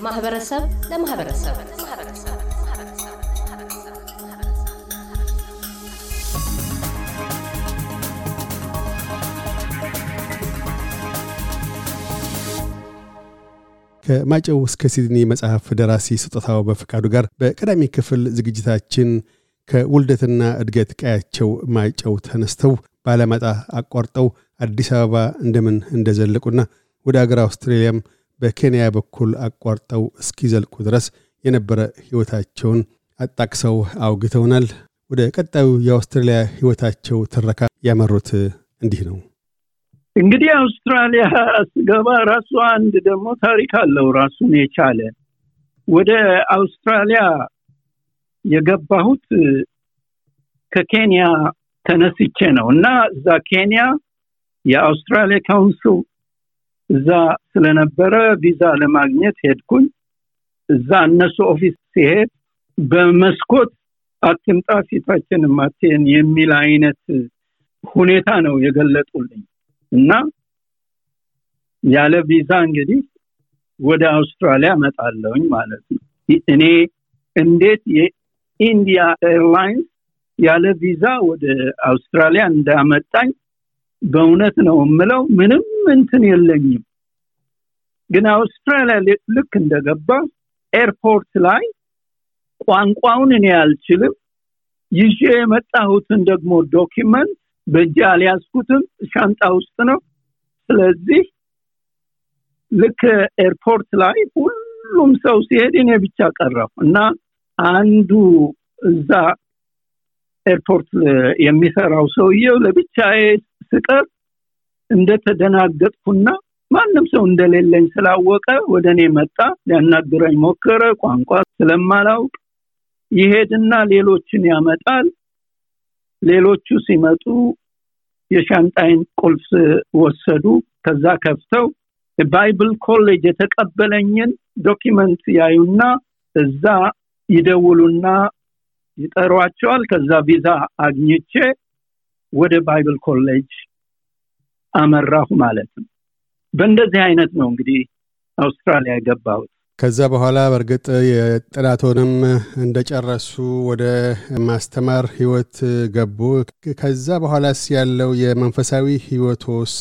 ከማህበረሰብ ለማህበረሰብ። ከማጨው እስከ ሲድኒ መጽሐፍ ደራሲ ስጦታው በፈቃዱ ጋር በቀዳሚ ክፍል ዝግጅታችን ከውልደትና እድገት ቀያቸው ማጨው ተነስተው ባለማጣ አቋርጠው አዲስ አበባ እንደምን እንደዘለቁና ወደ አገር አውስትሬልያም በኬንያ በኩል አቋርጠው እስኪዘልቁ ድረስ የነበረ ሕይወታቸውን አጣቅሰው አውግተውናል። ወደ ቀጣዩ የአውስትራሊያ ሕይወታቸው ትረካ ያመሩት እንዲህ ነው። እንግዲህ አውስትራሊያ ስገባ ራሱ አንድ ደግሞ ታሪክ አለው ራሱን የቻለ ወደ አውስትራሊያ የገባሁት ከኬንያ ተነስቼ ነው እና እዛ ኬንያ የአውስትራሊያ council እዛ ስለነበረ ቪዛ ለማግኘት ሄድኩኝ። እዛ እነሱ office ስሄድ በመስኮት አትምጣ ፊታችን ማቴን የሚል አይነት ሁኔታ ነው የገለጡልኝ እና ያለ ቪዛ እንግዲህ ወደ አውስትራሊያ መጣሁኝ ማለት ነው። እኔ እንዴት የ India Airlines ያለ ቪዛ ወደ አውስትራሊያ እንዳመጣኝ በእውነት ነው የምለው። ምንም እንትን የለኝም። ግን አውስትራሊያ ልክ እንደገባ airport ላይ ቋንቋውን እኔ አልችልም። ይዤ የመጣሁትን ደግሞ document በእጅ አልያዝኩትም፣ ሻንጣ ውስጥ ነው። ስለዚህ ልክ airport ላይ ሁሉም ሰው ሲሄድ እኔ ብቻ ቀረሁ እና አንዱ እዛ airport የሚሰራው ሰውየው ለብቻዬ ስቀር እንደተደናገጥኩና ማንም ሰው እንደሌለኝ ስላወቀ ወደ እኔ መጣ። ሊያናግረኝ ሞከረ። ቋንቋ ስለማላውቅ ይሄድና ሌሎችን ያመጣል። ሌሎቹ ሲመጡ የሻንጣዬን ቁልፍ ወሰዱ። ከዛ ከፍተው Bible college የተቀበለኝን document ያዩና እዛ ይደውሉና ይጠሯቸዋል። ከዛ ቪዛ አግኝቼ ወደ Bible college አመራሁ ማለት ነው። በእንደዚህ አይነት ነው እንግዲህ አውስትራሊያ የገባሁት። ከዛ በኋላ በእርግጥ የጥናቶንም እንደጨረሱ ወደ ማስተማር ህይወት ገቡ። ከዛ በኋላስ ያለው የመንፈሳዊ ህይወቶስ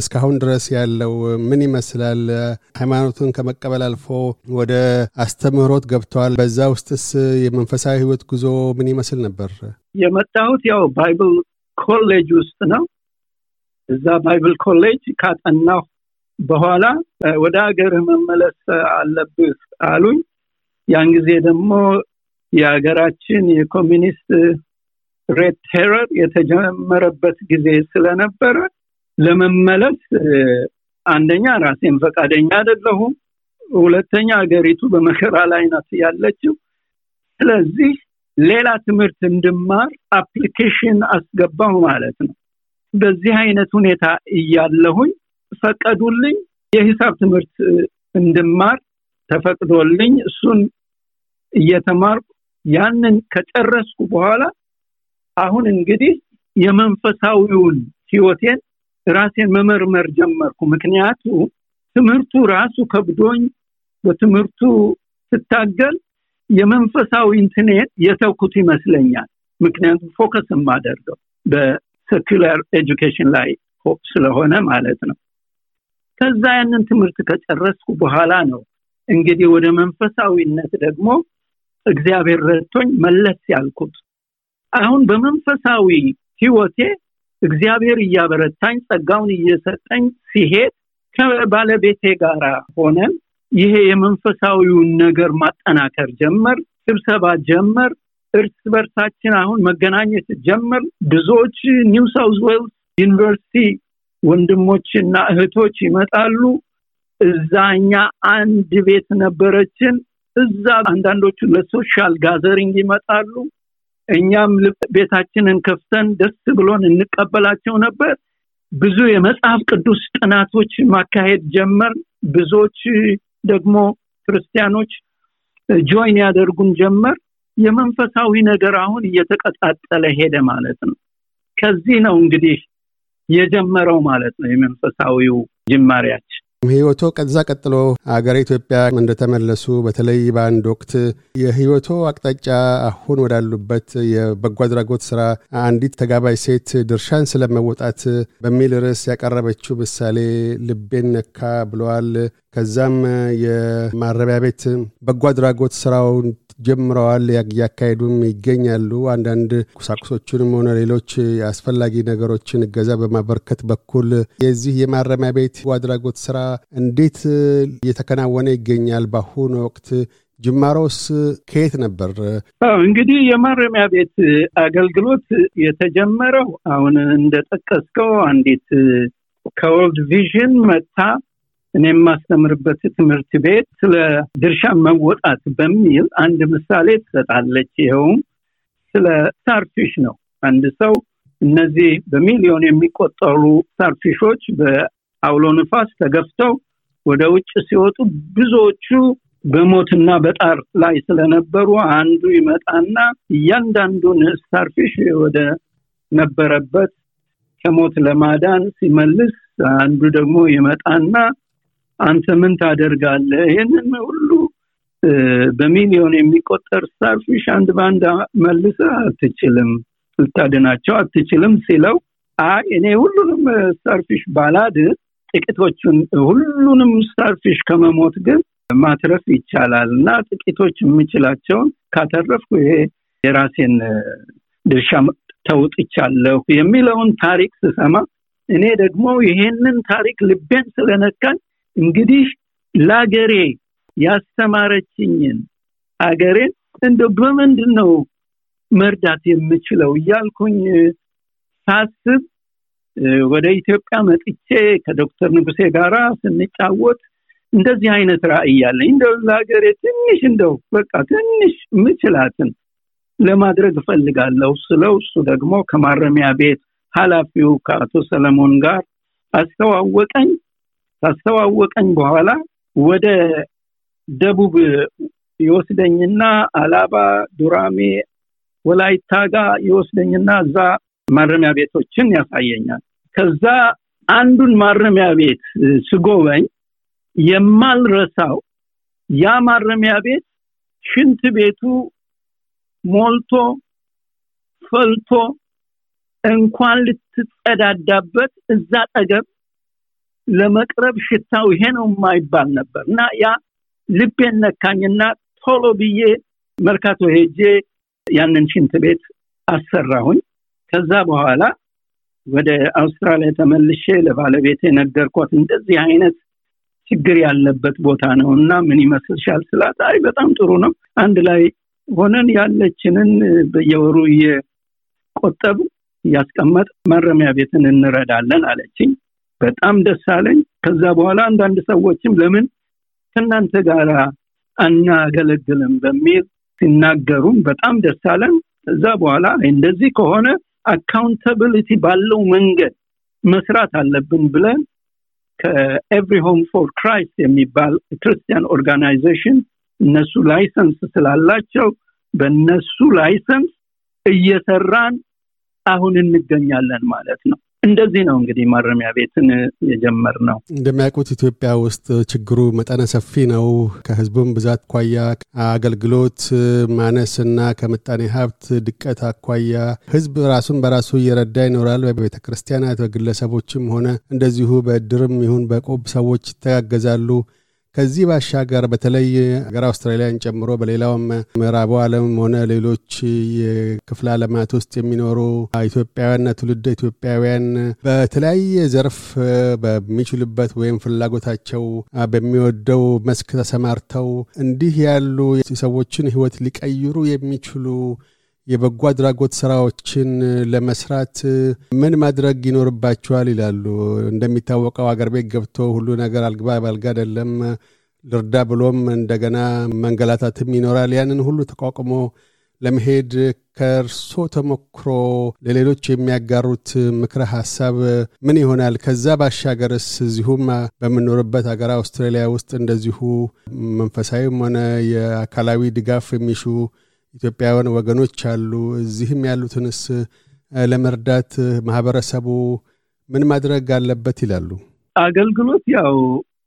እስካሁን ድረስ ያለው ምን ይመስላል? ሃይማኖትን ከመቀበል አልፎ ወደ አስተምህሮት ገብተዋል። በዛ ውስጥስ የመንፈሳዊ ህይወት ጉዞ ምን ይመስል ነበር? የመጣሁት ያው Bible college ውስጥ ነው። እዛ Bible college ካጠናሁ በኋላ ወደ ሀገር መመለስ አለብህ አሉኝ። ያን ጊዜ ደግሞ የሀገራችን የ communist Red Terror የተጀመረበት ጊዜ ስለነበረ ለመመለስ አንደኛ ራሴን ፈቃደኛ አይደለሁም፣ ሁለተኛ ሀገሪቱ በመከራ ላይ ናት ያለችው። ስለዚህ ሌላ ትምህርት እንድማር application አስገባሁ ማለት ነው። በዚህ አይነት ሁኔታ እያለሁኝ ፈቀዱልኝ። የሂሳብ ትምህርት እንድማር ተፈቅዶልኝ እሱን እየተማርኩ ያንን ከጨረስኩ በኋላ አሁን እንግዲህ የመንፈሳዊውን ህይወቴን ራሴን መመርመር ጀመርኩ። ምክንያቱ ትምህርቱ ራሱ ከብዶኝ በትምህርቱ ስታገል የመንፈሳዊ እንትኔን የተውኩት ይመስለኛል። ምክንያቱም focus የማደርገው በ secular education ላይ ስለሆነ ማለት ነው። ከዛ ያንን ትምህርት ከጨረስኩ በኋላ ነው እንግዲህ ወደ መንፈሳዊነት ደግሞ እግዚአብሔር ረድቶኝ መለስ ያልኩት። አሁን በመንፈሳዊ ህይወቴ እግዚአብሔር እያበረታኝ ጸጋውን እየሰጠኝ ሲሄድ ከባለቤቴ ጋር ሆነን ይሄ የመንፈሳዊውን ነገር ማጠናከር ጀመር። ስብሰባ ጀመር። እርስ በርሳችን አሁን መገናኘት ጀመር። ብዙዎች New South Wales University ወንድሞችና እህቶች ይመጣሉ። እዛ እኛ አንድ ቤት ነበረችን። እዛ አንዳንዶቹ ለ social gathering ይመጣሉ። እኛም ቤታችንን ከፍተን ደስ ብሎን እንቀበላቸው ነበር። ብዙ የመጽሐፍ ቅዱስ ጥናቶች ማካሄድ ጀመር። ብዙዎች ደግሞ ክርስቲያኖች ጆይን ያደርጉን ጀመር። የመንፈሳዊ ነገር አሁን እየተቀጣጠለ ሄደ ማለት ነው። ከዚህ ነው እንግዲህ የጀመረው ማለት ነው የመንፈሳዊው ጅማሬያችን። ህይወቶ ከዛ ቀጥሎ አገረ ኢትዮጵያ እንደተመለሱ በተለይ በአንድ ወቅት የህይወቶ አቅጣጫ አሁን ወዳሉበት የበጎ አድራጎት ስራ አንዲት ተጋባይ ሴት ድርሻን ስለመወጣት በሚል ርዕስ ያቀረበችው ምሳሌ ልቤን ነካ ብለዋል። ከዛም የማረቢያ ቤት በጎ አድራጎት ስራውን ጀምረዋል፣ እያካሄዱም ይገኛሉ። አንዳንድ ቁሳቁሶችንም ሆነ ሌሎች አስፈላጊ ነገሮችን እገዛ በማበርከት በኩል የዚህ የማረሚያ ቤት አድራጎት ስራ እንዴት እየተከናወነ ይገኛል? በአሁኑ ወቅት ጅማሮስ ከየት ነበር? እንግዲህ የማረሚያ ቤት አገልግሎት የተጀመረው አሁን እንደጠቀስከው አንዲት ከ World Vision መጥታ እኔ የማስተምርበት ትምህርት ቤት ስለ ድርሻ መወጣት በሚል አንድ ምሳሌ ትሰጣለች። ይኸውም ስለ starfish ነው። አንድ ሰው እነዚህ በሚሊዮን የሚቆጠሩ starfish ኦች በአውሎ ንፋስ ተገፍተው ወደ ውጭ ሲወጡ ብዙዎቹ በሞትና በጣር ላይ ስለነበሩ አንዱ ይመጣና እያንዳንዱን starfish ወደ ነበረበት ከሞት ለማዳን ሲመልስ አንዱ ደግሞ ይመጣና አንተ ምን ታደርጋለህ? ይህንን ሁሉ በሚሊዮን የሚቆጠር starfish አንድ በአንድ መልሰ አትችልም፣ ልታድናቸው አትችልም ሲለው አይ እኔ ሁሉንም starfish ባላድን ጥቂቶቹን ሁሉንም starfish ከመሞት ግን ማትረፍ ይቻላል እና ጥቂቶች የምችላቸውን ካተረፍኩ ይሄ የራሴን ድርሻ ተውጥቻለሁ የሚለውን ታሪክ ስሰማ እኔ ደግሞ ይሄንን ታሪክ ልቤን ስለነካን እንግዲህ ለአገሬ ያስተማረችኝን አገሬን እንደ በምንድን ነው መርዳት የምችለው እያልኩኝ ሳስብ ወደ ኢትዮጵያ መጥቼ ከዶክተር ንጉሴ ጋራ ስንጫወት እንደዚህ አይነት ራእይ ያለኝ እንደው ለሀገሬ ትንሽ እንደው በቃ ትንሽ ምችላትን ለማድረግ እፈልጋለሁ ስለው እሱ ደግሞ ከማረሚያ ቤት ኃላፊው ከአቶ ሰለሞን ጋር አስተዋወቀኝ። ካስተዋወቀኝ በኋላ ወደ ደቡብ ይወስደኝና አላባ፣ ዱራሜ፣ ወላይታ ጋር ይወስደኝና እዛ ማረሚያ ቤቶችን ያሳየኛል። ከዛ አንዱን ማረሚያ ቤት ስጎበኝ የማልረሳው ያ ማረሚያ ቤት ሽንት ቤቱ ሞልቶ ፈልቶ እንኳን ልትጸዳዳበት እዛ ጠገብ ለመቅረብ ሽታው ይሄ ነው የማይባል ነበር እና ያ ልቤን ነካኝና ቶሎ ብዬ መርካቶ ሄጄ ያንን ሽንት ቤት አሰራሁኝ። ከዛ በኋላ ወደ አውስትራሊያ ተመልሼ ለባለቤት የነገርኳት እንደዚህ አይነት ችግር ያለበት ቦታ ነው እና ምን ይመስልሻል ስላት፣ አይ በጣም ጥሩ ነው፣ አንድ ላይ ሆነን ያለችንን በየወሩ እየቆጠብ እያስቀመጥ ማረሚያ ቤትን እንረዳለን አለችኝ። በጣም ደስ አለኝ። ከዛ በኋላ አንዳንድ ሰዎችም ለምን ከእናንተ ጋር አናገለግልም በሚል ሲናገሩም በጣም ደስ አለን። ከዛ በኋላ እንደዚህ ከሆነ accountability ባለው መንገድ መስራት አለብን ብለን ከ Every Home for Christ የሚባል Christian organization እነሱ license ስላላቸው በእነሱ license እየሰራን አሁን እንገኛለን ማለት ነው። እንደዚህ ነው እንግዲህ ማረሚያ ቤትን የጀመር ነው። እንደሚያውቁት ኢትዮጵያ ውስጥ ችግሩ መጠነ ሰፊ ነው። ከህዝቡም ብዛት አኳያ፣ አገልግሎት ማነስ እና ከምጣኔ ሀብት ድቀት አኳያ ህዝብ ራሱን በራሱ እየረዳ ይኖራል። በቤተ ክርስቲያናት በግለሰቦችም ሆነ እንደዚሁ በእድርም ይሁን በቆብ ሰዎች ይተጋገዛሉ። ከዚህ ባሻገር በተለይ ሀገር አውስትራሊያን ጨምሮ በሌላውም ምዕራቡ ዓለም ሆነ ሌሎች የክፍለ ዓለማት ውስጥ የሚኖሩ ኢትዮጵያውያንና ትውልደ ኢትዮጵያውያን በተለያየ ዘርፍ በሚችሉበት ወይም ፍላጎታቸው በሚወደው መስክ ተሰማርተው እንዲህ ያሉ ሰዎችን ህይወት ሊቀይሩ የሚችሉ የበጎ አድራጎት ስራዎችን ለመስራት ምን ማድረግ ይኖርባቸዋል ይላሉ? እንደሚታወቀው አገር ቤት ገብቶ ሁሉ ነገር አልግባ ባልጋ አይደለም። ልርዳ ብሎም እንደገና መንገላታትም ይኖራል። ያንን ሁሉ ተቋቁሞ ለመሄድ ከእርሶ ተሞክሮ ለሌሎች የሚያጋሩት ምክረ ሀሳብ ምን ይሆናል? ከዛ ባሻገርስ እዚሁም በምኖርበት ሀገር አውስትራሊያ ውስጥ እንደዚሁ መንፈሳዊም ሆነ የአካላዊ ድጋፍ የሚሹ ኢትዮጵያውያን ወገኖች አሉ። እዚህም ያሉትንስ ለመርዳት ማህበረሰቡ ምን ማድረግ አለበት ይላሉ? አገልግሎት ያው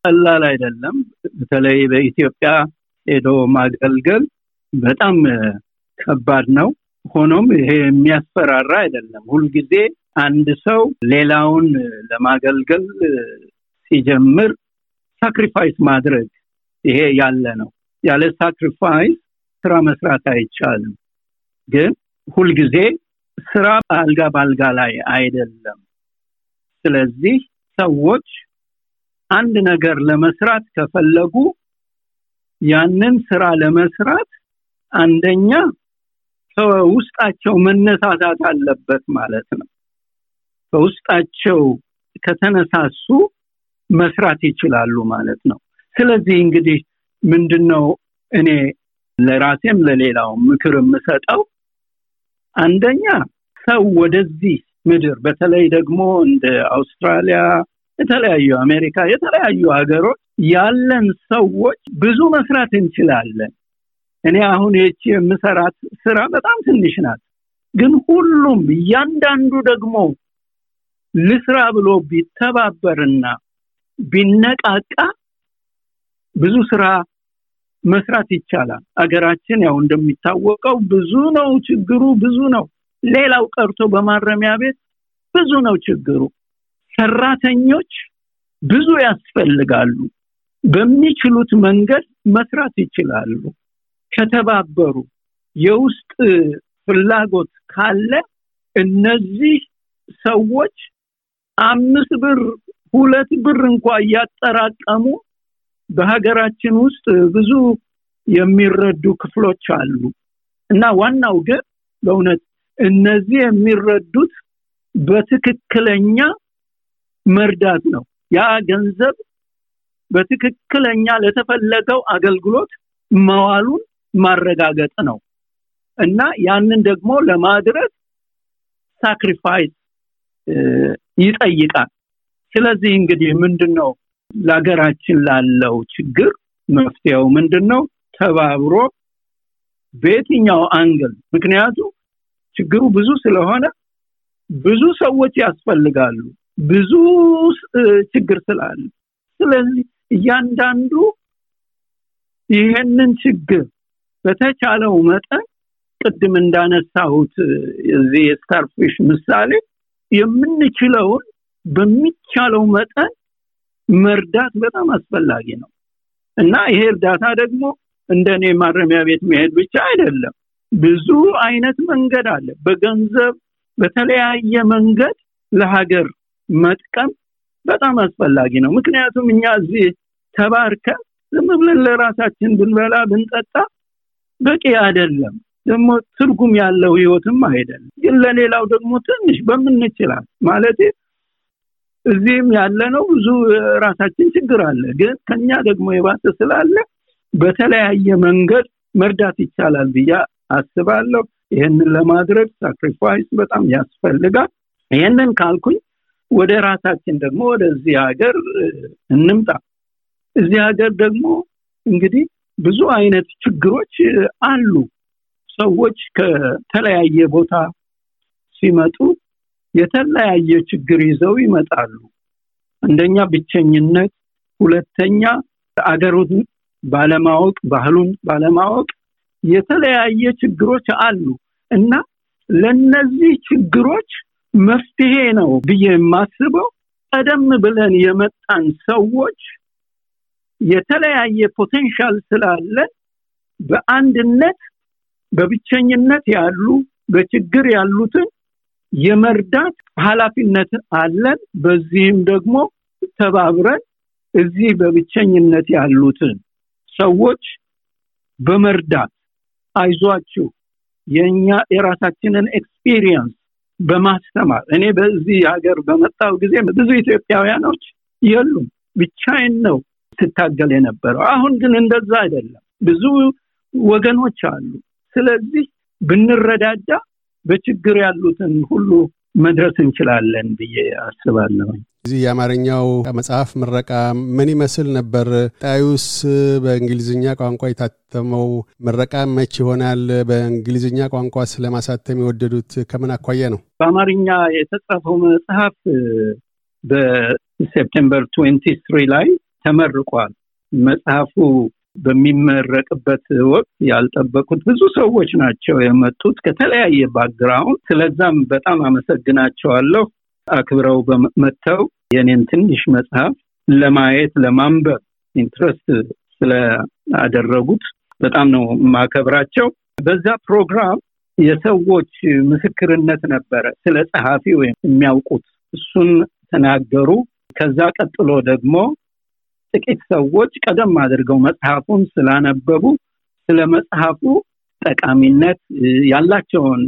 ቀላል አይደለም። በተለይ በኢትዮጵያ ሄዶ ማገልገል በጣም ከባድ ነው። ሆኖም ይሄ የሚያስፈራራ አይደለም። ሁልጊዜ አንድ ሰው ሌላውን ለማገልገል ሲጀምር sacrifice ማድረግ ይሄ ያለ ነው። ያለ sacrifice ስራ መስራት አይቻልም። ግን ሁልጊዜ ስራ አልጋ በአልጋ ላይ አይደለም። ስለዚህ ሰዎች አንድ ነገር ለመስራት ከፈለጉ ያንን ስራ ለመስራት አንደኛ ከውስጣቸው መነሳሳት አለበት ማለት ነው። ከውስጣቸው ከተነሳሱ መስራት ይችላሉ ማለት ነው። ስለዚህ እንግዲህ ምንድነው እኔ ለራሴም ለሌላው ምክር የምሰጠው አንደኛ ሰው ወደዚህ ምድር በተለይ ደግሞ እንደ አውስትራሊያ የተለያዩ አሜሪካ የተለያዩ ሀገሮች ያለን ሰዎች ብዙ መስራት እንችላለን። እኔ አሁን ይቺ የምሰራት ስራ በጣም ትንሽ ናት። ግን ሁሉም እያንዳንዱ ደግሞ ልስራ ብሎ ቢተባበርና ቢነቃቃ ብዙ ስራ መስራት ይቻላል። አገራችን ያው እንደሚታወቀው ብዙ ነው ችግሩ፣ ብዙ ነው። ሌላው ቀርቶ በማረሚያ ቤት ብዙ ነው ችግሩ። ሰራተኞች ብዙ ያስፈልጋሉ። በሚችሉት መንገድ መስራት ይችላሉ። ከተባበሩ የውስጥ ፍላጎት ካለ እነዚህ ሰዎች አምስት ብር ሁለት ብር እንኳ እያጠራቀሙ በሀገራችን ውስጥ ብዙ የሚረዱ ክፍሎች አሉ እና ዋናው ግን በእውነት እነዚህ የሚረዱት በትክክለኛ መርዳት ነው። ያ ገንዘብ በትክክለኛ ለተፈለገው አገልግሎት መዋሉን ማረጋገጥ ነው እና ያንን ደግሞ ለማድረግ sacrifice ይጠይቃል። ስለዚህ እንግዲህ ምንድን ነው ለሀገራችን ላለው ችግር መፍትሄው ምንድን ነው? ተባብሮ በየትኛው angle ምክንያቱም ችግሩ ብዙ ስለሆነ ብዙ ሰዎች ያስፈልጋሉ። ብዙ ችግር ስላለ ስለዚህ እያንዳንዱ ይህንን ችግር በተቻለው መጠን ቅድም እንዳነሳሁት የዚህ የስታርፊሽ ምሳሌ የምንችለውን በሚቻለው መጠን መርዳት በጣም አስፈላጊ ነው እና ይሄ እርዳታ ደግሞ እንደኔ ማረሚያ ቤት መሄድ ብቻ አይደለም። ብዙ አይነት መንገድ አለ። በገንዘብ በተለያየ መንገድ ለሀገር መጥቀም በጣም አስፈላጊ ነው። ምክንያቱም እኛ እዚህ ተባርከን ዝም ብለን ለራሳችን ብንበላ ብንጠጣ በቂ አይደለም። ደግሞ ትርጉም ያለው ህይወትም አይደለም። ግን ለሌላው ደግሞ ትንሽ በምንችላል ማለት እዚህም ያለ ነው ብዙ ራሳችን ችግር አለ። ግን ከኛ ደግሞ የባሰ ስላለ በተለያየ መንገድ መርዳት ይቻላል ብዬ አስባለሁ። ይህንን ለማድረግ ሳክሪፋይስ በጣም ያስፈልጋል። ይህንን ካልኩኝ ወደ ራሳችን ደግሞ ወደዚህ ሀገር እንምጣ። እዚህ ሀገር ደግሞ እንግዲህ ብዙ አይነት ችግሮች አሉ። ሰዎች ከተለያየ ቦታ ሲመጡ የተለያየ ችግር ይዘው ይመጣሉ። አንደኛ ብቸኝነት፣ ሁለተኛ አገሩን ባለማወቅ፣ ባህሉን ባለማወቅ የተለያየ ችግሮች አሉ እና ለነዚህ ችግሮች መፍትሄ ነው ብዬ የማስበው ቀደም ብለን የመጣን ሰዎች የተለያየ ፖቴንሻል ስላለን በአንድነት በብቸኝነት ያሉ በችግር ያሉትን የመርዳት ኃላፊነት አለን። በዚህም ደግሞ ተባብረን እዚህ በብቸኝነት ያሉትን ሰዎች በመርዳት አይዟችሁ የኛ የራሳችንን experience በማስተማር እኔ በዚህ ሀገር በመጣው ጊዜ ብዙ ኢትዮጵያውያኖች የሉም፣ ብቻዬን ነው ስታገል የነበረው። አሁን ግን እንደዛ አይደለም፣ ብዙ ወገኖች አሉ። ስለዚህ ብንረዳዳ በችግር ያሉትን ሁሉ መድረስ እንችላለን ብዬ አስባለሁ። እዚህ የአማርኛው መጽሐፍ ምረቃ ምን ይመስል ነበር? ጣዩስ በእንግሊዝኛ ቋንቋ የታተመው ምረቃ መች ይሆናል? በእንግሊዝኛ ቋንቋ ስለማሳተም የወደዱት ከምን አኳያ ነው? በአማርኛ የተጻፈው መጽሐፍ በ September twenty three ላይ ተመርቋል። መጽሐፉ በሚመረቅበት ወቅት ያልጠበቁት ብዙ ሰዎች ናቸው የመጡት ከተለያየ background። ስለዛም በጣም አመሰግናቸዋለሁ። አክብረው መጥተው የኔን ትንሽ መጽሐፍ ለማየት ለማንበብ interest ስለአደረጉት በጣም ነው የማከብራቸው። በዛ ፕሮግራም የሰዎች ምስክርነት ነበረ ስለ ጸሐፊ ወይም የሚያውቁት እሱን ተናገሩ። ከዛ ቀጥሎ ደግሞ ጥቂት ሰዎች ቀደም አድርገው መጽሐፉን ስላነበቡ ስለ መጽሐፉ ጠቃሚነት ያላቸውን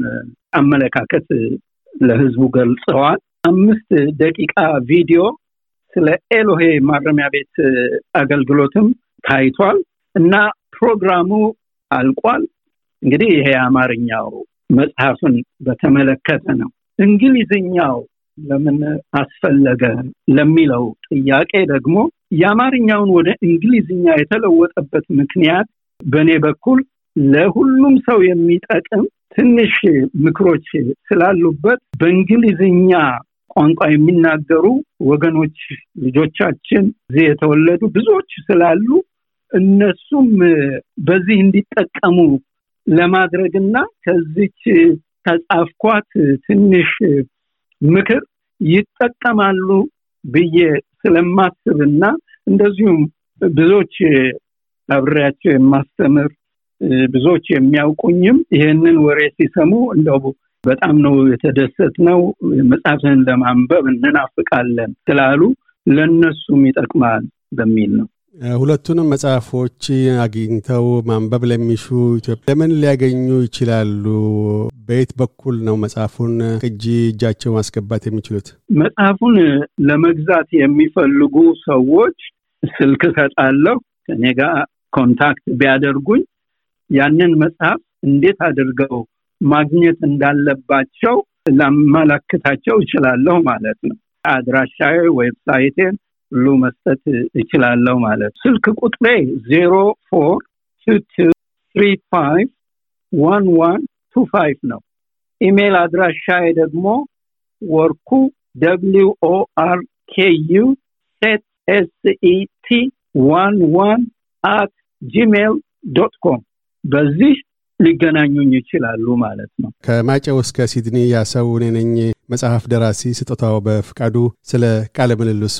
አመለካከት ለህዝቡ ገልጸዋል። አምስት ደቂቃ ቪዲዮ ስለ ኤሎሄ ማረሚያ ቤት አገልግሎትም ታይቷል እና ፕሮግራሙ አልቋል። እንግዲህ ይሄ አማርኛው መጽሐፍን በተመለከተ ነው። እንግሊዝኛው ለምን አስፈለገ ለሚለው ጥያቄ ደግሞ የአማርኛውን ወደ እንግሊዝኛ የተለወጠበት ምክንያት በእኔ በኩል ለሁሉም ሰው የሚጠቅም ትንሽ ምክሮች ስላሉበት በእንግሊዝኛ ቋንቋ የሚናገሩ ወገኖች ልጆቻችን እዚህ የተወለዱ ብዙዎች ስላሉ እነሱም በዚህ እንዲጠቀሙ ለማድረግና ከዚች ከጻፍኳት ትንሽ ምክር ይጠቀማሉ ብዬ ስለማስብና እንደዚሁም ብዙዎች አብሬያቸው የማስተምር ብዙዎች የሚያውቁኝም ይህንን ወሬ ሲሰሙ እንደው በጣም ነው የተደሰት ነው መጽሐፍን ለማንበብ እንናፍቃለን ስላሉ ለእነሱም ይጠቅማል በሚል ነው። ሁለቱንም መጽሐፎች አግኝተው ማንበብ ለሚሹ ኢትዮጵያ ለምን ሊያገኙ ይችላሉ? በየት በኩል ነው መጽሐፉን ቅጂ እጃቸው ማስገባት የሚችሉት? መጽሐፉን ለመግዛት የሚፈልጉ ሰዎች ስልክ እሰጣለሁ። ከኔ ጋር contact ቢያደርጉኝ ያንን መጽሐፍ እንዴት አድርገው ማግኘት እንዳለባቸው ላመላክታቸው እችላለሁ ማለት ነው። አድራሻዬ website ኤን ሁሉ መስጠት እችላለሁ ማለት ስልክ ቁጥሬ zero four two two three five one one two five ነው። ኢሜይል አድራሻዬ ደግሞ ወርኩ W O R K U ሴት S E T one one at Gmail dot com በዚህ ሊገናኙኝ ይችላሉ ማለት ነው። ከማይጨው እስከ ሲድኒ ያ ሰው እኔ ነኝ። መጽሐፍ ደራሲ ስጦታው በፍቃዱ፣ ስለ ቃለ ምልልሱ